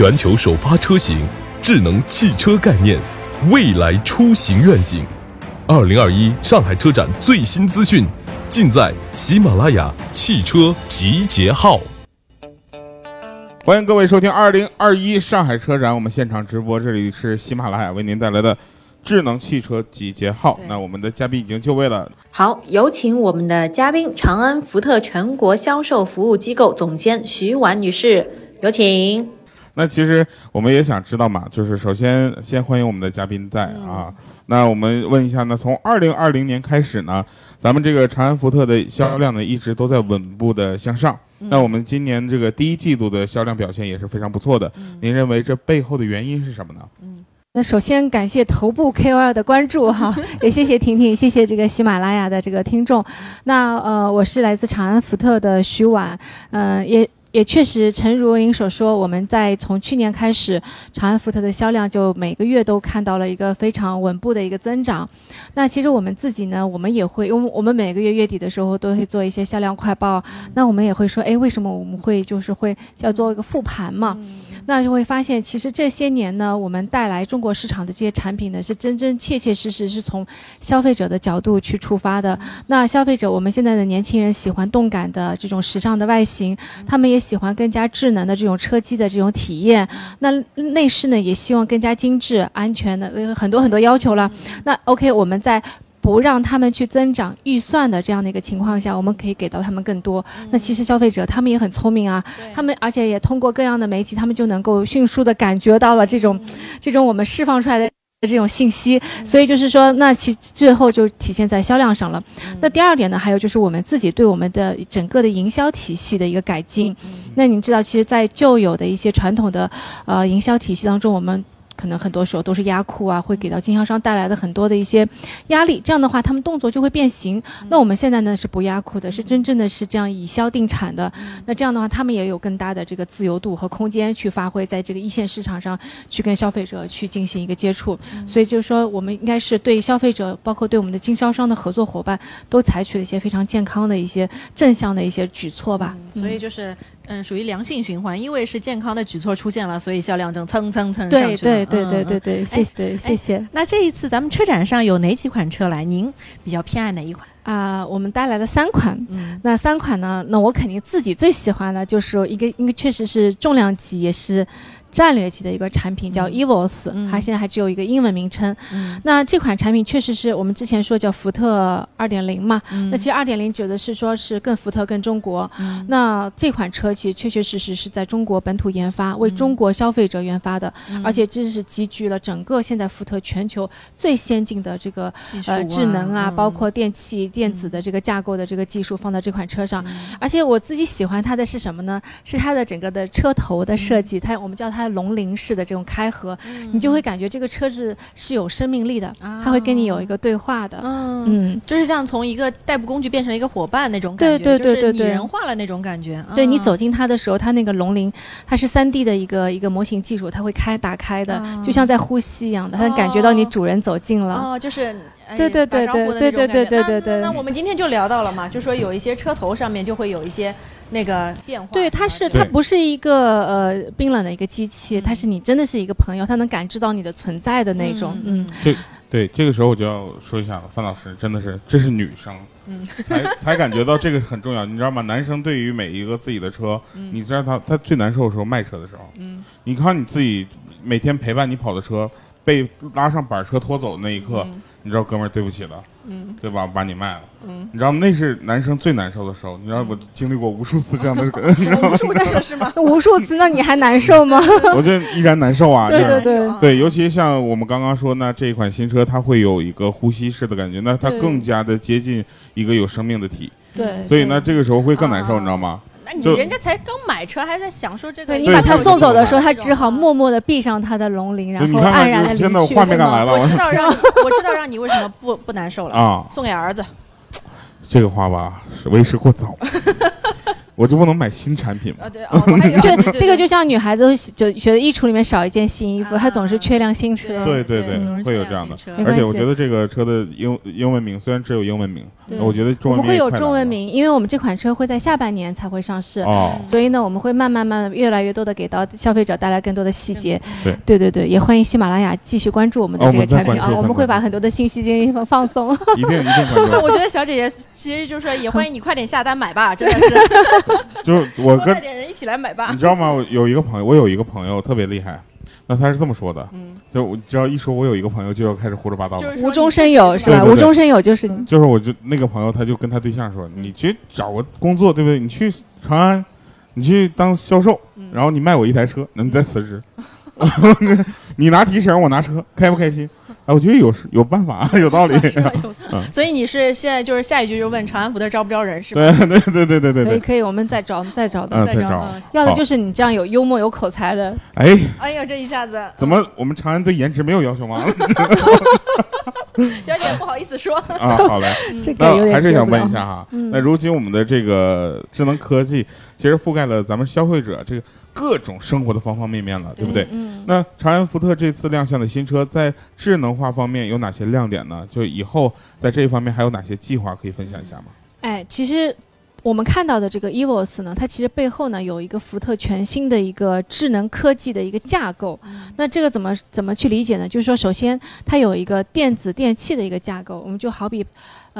全球首发车型，智能汽车概念，未来出行愿景。二零二一上海车展最新资讯，尽在喜马拉雅汽车集结号。欢迎各位收听二零二一上海车展，我们现场直播，这里是喜马拉雅为您带来的智能汽车集结号。那我们的嘉宾已经就位了，好，有请我们的嘉宾，长安福特全国销售服务机构总监徐婉女士，有请。那其实我们也想知道嘛，就是首先先欢迎我们的嘉宾在啊。那我们问一下呢，从二零二零年开始呢，咱们这个长安福特的销量呢一直都在稳步的向上。那我们今年这个第一季度的销量表现也是非常不错的。您认为这背后的原因是什么呢？嗯，那首先感谢头部 KOL 的关注哈，也谢谢婷婷，谢谢这个喜马拉雅的这个听众。那呃，我是来自长安福特的徐婉，嗯，也。也确实，诚如您所说，我们在从去年开始，长安福特的销量就每个月都看到了一个非常稳步的一个增长。那其实我们自己呢，我们也会，因为我们每个月月底的时候都会做一些销量快报，那我们也会说，哎，为什么我们会就是会要做一个复盘嘛？那就会发现，其实这些年呢，我们带来中国市场的这些产品呢，是真真切切实实是从消费者的角度去出发的。那消费者，我们现在的年轻人喜欢动感的这种时尚的外形，他们也喜欢更加智能的这种车机的这种体验。那内饰呢，也希望更加精致、安全的，很多很多要求了。那 OK，我们在。不让他们去增长预算的这样的一个情况下，我们可以给到他们更多。那其实消费者他们也很聪明啊，他们而且也通过各样的媒体，他们就能够迅速的感觉到了这种，这种我们释放出来的这种信息。所以就是说，那其最后就体现在销量上了。那第二点呢，还有就是我们自己对我们的整个的营销体系的一个改进。那您知道，其实，在旧有的一些传统的呃营销体系当中，我们。可能很多时候都是压库啊，会给到经销商带来的很多的一些压力。这样的话，他们动作就会变形。那我们现在呢是不压库的，是真正的是这样以销定产的。那这样的话，他们也有更大的这个自由度和空间去发挥，在这个一线市场上去跟消费者去进行一个接触。所以就是说，我们应该是对消费者，包括对我们的经销商的合作伙伴，都采取了一些非常健康的一些正向的一些举措吧。所以就是。嗯，属于良性循环，因为是健康的举措出现了，所以销量正蹭蹭蹭上去了。对对对对对对，谢谢谢谢。那这一次咱们车展上有哪几款车来？您比较偏爱哪一款？啊，我们带来了三款。嗯，那三款呢？那我肯定自己最喜欢的就是一个，应该确实是重量级，也是。战略级的一个产品叫 Evos，它现在还只有一个英文名称。那这款产品确实是我们之前说叫福特二点零嘛？那其实二点零指的是说是更福特、更中国。那这款车其实确确实实是在中国本土研发，为中国消费者研发的，而且这是集聚了整个现在福特全球最先进的这个呃智能啊，包括电器电子的这个架构的这个技术放到这款车上。而且我自己喜欢它的是什么呢？是它的整个的车头的设计，它我们叫它。它龙鳞式的这种开合，你就会感觉这个车子是有生命力的，它会跟你有一个对话的，嗯，就是像从一个代步工具变成了一个伙伴那种感觉，对对对对对，人化了那种感觉。对你走进它的时候，它那个龙鳞，它是三 D 的一个一个模型技术，它会开打开的，就像在呼吸一样的，它感觉到你主人走近了。哦，就是对对对对对对对对对对。那我们今天就聊到了嘛，就说有一些车头上面就会有一些。那个变化，对，它是它不是一个呃冰冷的一个机器，它是你真的是一个朋友，它能感知到你的存在的那种，嗯。对对，这个时候我就要说一下了，范老师真的是，这是女生，嗯，才才感觉到这个很重要，你知道吗？男生对于每一个自己的车，你知道他他最难受的时候卖车的时候，嗯，你看你自己每天陪伴你跑的车。被拉上板车拖走的那一刻，你知道，哥们儿，对不起了，嗯，对吧？把你卖了，嗯，你知道那是男生最难受的时候。你知道我经历过无数次这样的 无数次是吗？无数次，那你还难受吗？我就依然难受啊。对对对对，尤其像我们刚刚说，那这一款新车它会有一个呼吸式的感觉，那它更加的接近一个有生命的体。对，所以呢，这个时候会更难受，你知道吗？你人家才刚买车，还在享受这个。你把他送走的时候，他只好默默的闭上他的龙鳞，然后黯然的离去。真的画面感来了，我知道让，我知道让你为什么不不难受了啊！送给儿子。这个话吧，是为时过早。我就不能买新产品吗？啊对，就这个就像女孩子就觉得衣橱里面少一件新衣服，她总是缺辆新车。对对对，会有这样的。而且我觉得这个车的英英文名虽然只有英文名，对我觉得中文我们会有中文名，因为我们这款车会在下半年才会上市。哦，所以呢，我们会慢慢慢的越来越多的给到消费者带来更多的细节。对对对对，也欢迎喜马拉雅继续关注我们的哦这个产品啊，我们会把很多的信息进行放放送。一定一定关注。我觉得小姐姐其实就是，也欢迎你快点下单买吧，真的是 就是我跟带点人一起来买吧你。知道吗？我有一个朋友，我有一个朋友特别厉害，那他是这么说的，嗯，就我只要一说我有一个朋友，就要开始胡说八道了。就是无中生有是吧？对对对无中生有就是你。就是我就那个朋友，他就跟他对象说：“你去找个工作，对不对？你去长安，你去当销售，然后你卖我一台车，那你再辞职。你拿提成，我拿车，开不开心？啊，我觉得有有办法，有道理。嗯所以你是现在就是下一句就问长安福特招不招人是吧？对对对对对对对，可以可以，我们再找，再找再找再找。嗯要的就是你这样有幽默、有口才的。哎，哎呀，这一下子怎么我们长安对颜值没有要求吗？小姐不好意思说，啊，好嘞。这个还是想问一下哈，嗯那如今我们的这个智能科技，其实覆盖了咱们消费者这个各种生活的方方面面了，对不对？嗯，那长安福特这次亮相的新车，在智能化方面有哪些亮点呢？就以后在这一方面还有哪些计划可以分享一下吗？哎，其实我们看到的这个 EVOS 呢，它其实背后呢有一个福特全新的一个智能科技的一个架构。那这个怎么怎么去理解呢？就是说，首先它有一个电子电器的一个架构，我们就好比。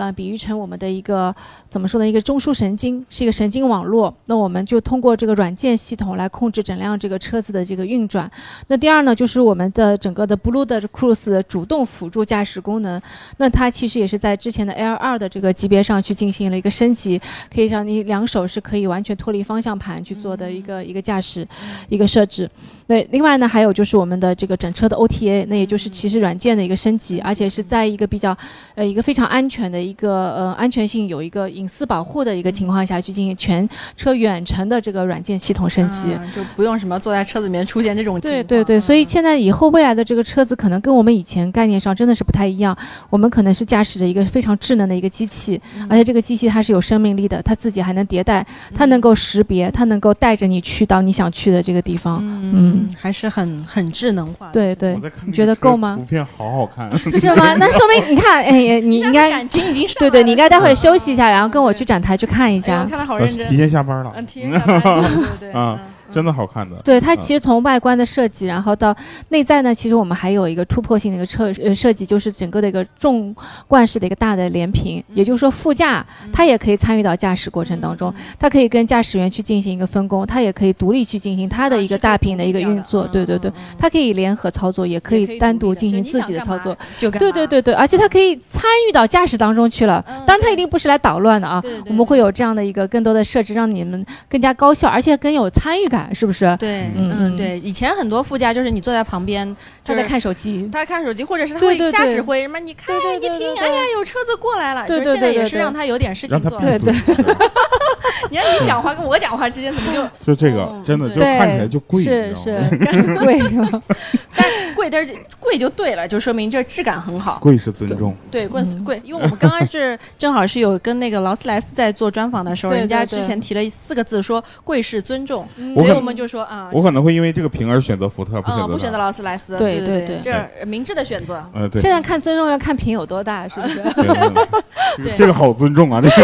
呃，比喻成我们的一个怎么说呢？一个中枢神经是一个神经网络，那我们就通过这个软件系统来控制整辆这个车子的这个运转。那第二呢，就是我们的整个的 Blue 的 Cruise 的主动辅助驾驶功能，那它其实也是在之前的 L 2的这个级别上去进行了一个升级，可以让你两手是可以完全脱离方向盘去做的一个、一个驾驶一个设置。对，另外呢，还有就是我们的这个整车的 OTA，那也就是其实软件的一个升级，而且是在一个比较呃一个非常安全的一个呃安全性有一个隐私保护的一个情况下去进行全车远程的这个软件系统升级。嗯就不用什么坐在车子里面出现这种情况。对对对，所以嗯现在以后未来的这个车子可能跟我们以前概念上真的是不太一样。我们可能是驾驶着一个非常智能的一个机器，而且这个机器它是有生命力的，它自己还能迭代，它能够识别，它能够带着你去到你想去的这个地方。嗯，还是很很智能化。对对你觉得够吗图？片好好看，是吗？那说明你看，哎，你应该感情已经上对对，你应该待会休息一下，然后跟我去展台去看一哎，我下。看他好呃认真。提。前下班了，嗯，体验下班对对对，啊 嗯真的好看的。对它其实从外观的设计，然后到内在呢，其实我们还有一个突破性的一个设呃设计，就是整个的一个纵贯式的一个大的连屏，也就是说副驾它也可以参与到驾驶过程当中，它可以跟驾驶员去进行一个分工，它也可以独立去进行它的一个大屏的一个运作，对对对，它可以联合操作，也可以单独进行自己的操作。，对对对对，而且它可以参与到驾驶当中去了。当然，它一定不是来捣乱的啊。我们会有这样的一个更多的设置，让你们更加高效，而且更有参与感，是不是？对，嗯嗯，对，以前很多副驾就是你坐在旁边，就是他在看手机。他在看手机，或者是他会瞎指挥，什么你看一听，哎呀，有车子过来了，对就是现在也是让他有点事情做。对对，你看你讲话跟我讲话之间怎么就 就这个嗯真的就看起来就贵，是是 贵是吧？但贵，但是贵就对了，就说明这质感很好。贵是尊重，对，贵是贵，因为我们刚刚是 正好是有跟那个劳斯莱斯在做专访的时候，人家之前提了四个字，说贵是尊重，所以我们就说啊，我可能会因为这个瓶而选择福特，不选啊，择不选择劳斯莱斯，对对对对这是明智的选择。呃，对，现在看尊重要看屏有多大，是不是？这个好尊重啊，这个。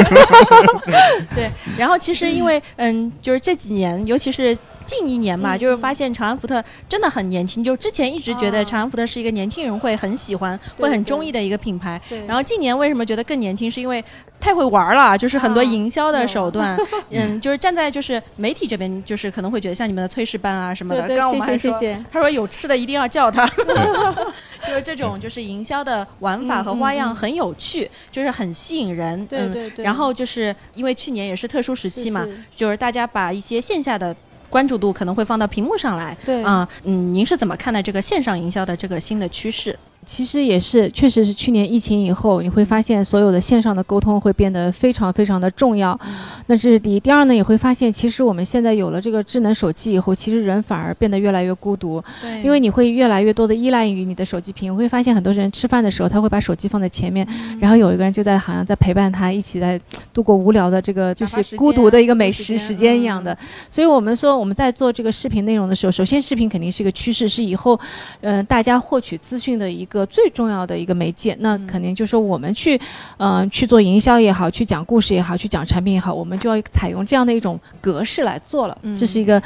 对，然后其实因为嗯，就是这几年，尤其是。近一年吧，就是发现长安福特真的很年轻。就之前一直觉得啊长安福特是一个年轻人会很喜欢、对会很中意的一个品牌。对然后近年为什么觉得更年轻？是因为太会玩了，就是很多啊营销的手段。嗯，就是站在就是媒体这边，就是可能会觉得像你们的炊事班啊什么的。对对，刚刚我们还说，谢谢谢。他说有吃的一定要叫他。就是这种，就是营销的玩法和花样很有趣，就是很吸引人。嗯对对对然后就是因为去年也是特殊时期嘛，就是大家把一些线下的关注度可能会放到屏幕上来。对啊，嗯，您是怎么看待这个线上营销的这个新的趋势？其实也是，确实是去年疫情以后，你会发现所有的线上的沟通会变得非常非常的重要。那这是第一。第二呢，也会发现，其实我们现在有了这个智能手机以后，其实人反而变得越来越孤独，对因为你会越来越多的依赖于你的手机屏。我会发现很多人吃饭的时候，他会把手机放在前面，然后有一个人就在好像在陪伴他，一起在度过无聊的这个就是孤独的一个美食时间一样的。所以我们说我们在做这个视频内容的时候，首先视频肯定是一个趋势，是以后，嗯、大家获取资讯的一个最重要的一个媒介。那嗯肯定就是说我们去，嗯、去做营销也好，去讲故事也好，去讲产品也好，我们就要采用这样的一种格式来做了。嗯这是一个。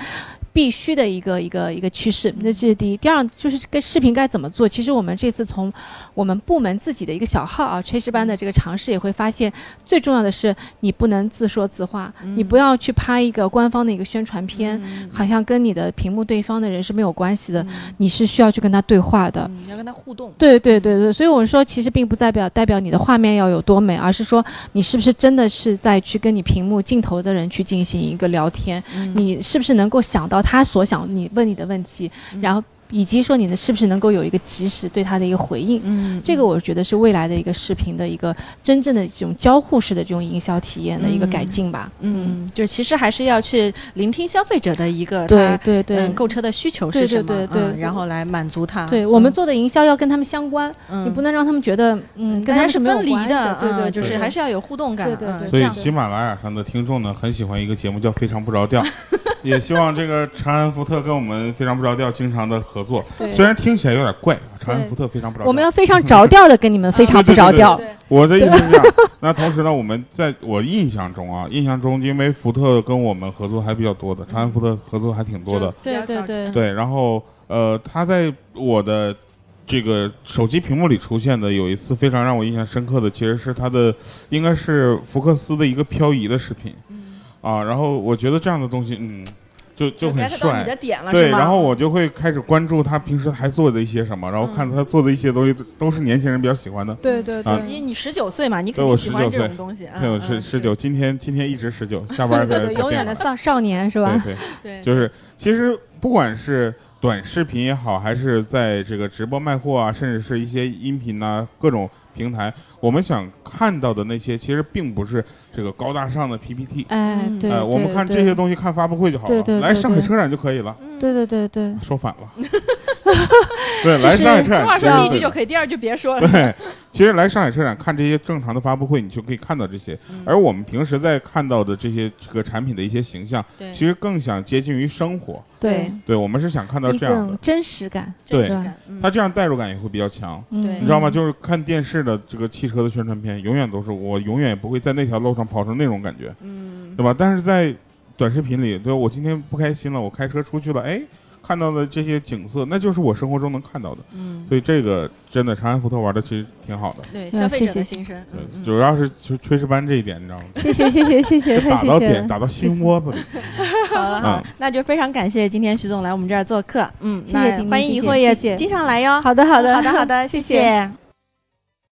必须的一个一个一个趋势，那这是第一。第二就是跟视频该怎么做？其实我们这次从我们部门自己的一个小号啊，炊事班的这个尝试也会发现，最重要的是你不能自说自话，你不要去拍一个官方的一个宣传片，嗯好像跟你的屏幕对方的人是没有关系的，嗯你是需要去跟他对话的。你要跟他互动。对对对对，所以我们说，其实并不代表代表你的画面要有多美，而是说你是不是真的是在去跟你屏幕镜头的人去进行一个聊天，嗯你是不是能够想到他所想你问你的问题，嗯。然后以及说你呢是不是能够有一个及时对他的一个回应。嗯这个我觉得是未来的一个视频的一个真正的这种交互式的这种营销体验的一个改进吧。嗯，就其实还是要去聆听消费者的一个对对对。嗯购车的需求对对是什么，对对嗯然后来满足他。对，我们嗯做的营销要跟他们相关，嗯。你不能让他们觉得嗯，跟他是没有分离关的，对对，嗯就是还是要有互动感。对对对嗯所以喜马拉雅上的听众呢，很喜欢一个节目叫《非常不着调》，也希望这个长安福特跟我们非常不着调经常的合作。虽然听起来有点怪，长安福特非常不着调。我们要非常着调的跟你们非常不着调。对 我的意思是这样。那同时呢，我们在我印象中啊，印象中，因为福特跟我们合作还比较多的，长安福特合作还挺多的。对对对对，然后呃，他在我的这个手机屏幕里出现的有一次非常让我印象深刻的，其实是他的应该是福克斯的一个漂移的视频。啊，然后我觉得这样的东西，嗯，就就很 get 到你帅的。点了，对，是吗？然后我就会开始关注他平时还做的一些什么，然后看他做的一些东西都是年轻人比较喜欢的。对对对因为你十九岁嘛，你肯对我定喜欢19岁这种东西。对，我十十九，今天今天一直十九，下班才对 对，才永远的少少年是吧？对对，对，就是其实不管是短视频也好，还是在这个直播卖货啊，甚至是一些音频呐、各种平台，我们想看到的那些，其实并不是这个高大上的 PPT。哎，嗯对，呃，我们看这些东西，看发布会就好了，对对对来上海车展就可以了。对对对对，说反了，对，来上海车展话说第一句就可以，第二句别说了。对，其实来上海车展看这些正常的发布会，你就可以看到这些。嗯而我们平时在看到的这些这个产品的一些形象，对其实更想接近于生活。对，对，我们是想看到这样的，真实感。对真实感嗯它这样代入感也会比较强。你知道吗？就是看电视的这个汽车的宣传片，永远都是我永远也不会在那条路上跑成那种感觉，嗯，对吧？但是在短视频里，对我今天不开心了，我开车出去了，哎，看到的这些景色，那就是我生活中能看到的。嗯，所以这个真的长安福特玩的其实挺好的。对消费者的心声，嗯对，嗯主要是就炊事班这一点，你知道吗？谢谢谢谢谢谢，打到点，谢谢了。打到心窝子里。好了好那就非常感谢今天徐总来我们这儿做客，嗯，谢谢那欢迎以后也谢谢经常来哟。好的好的好的好的，谢谢。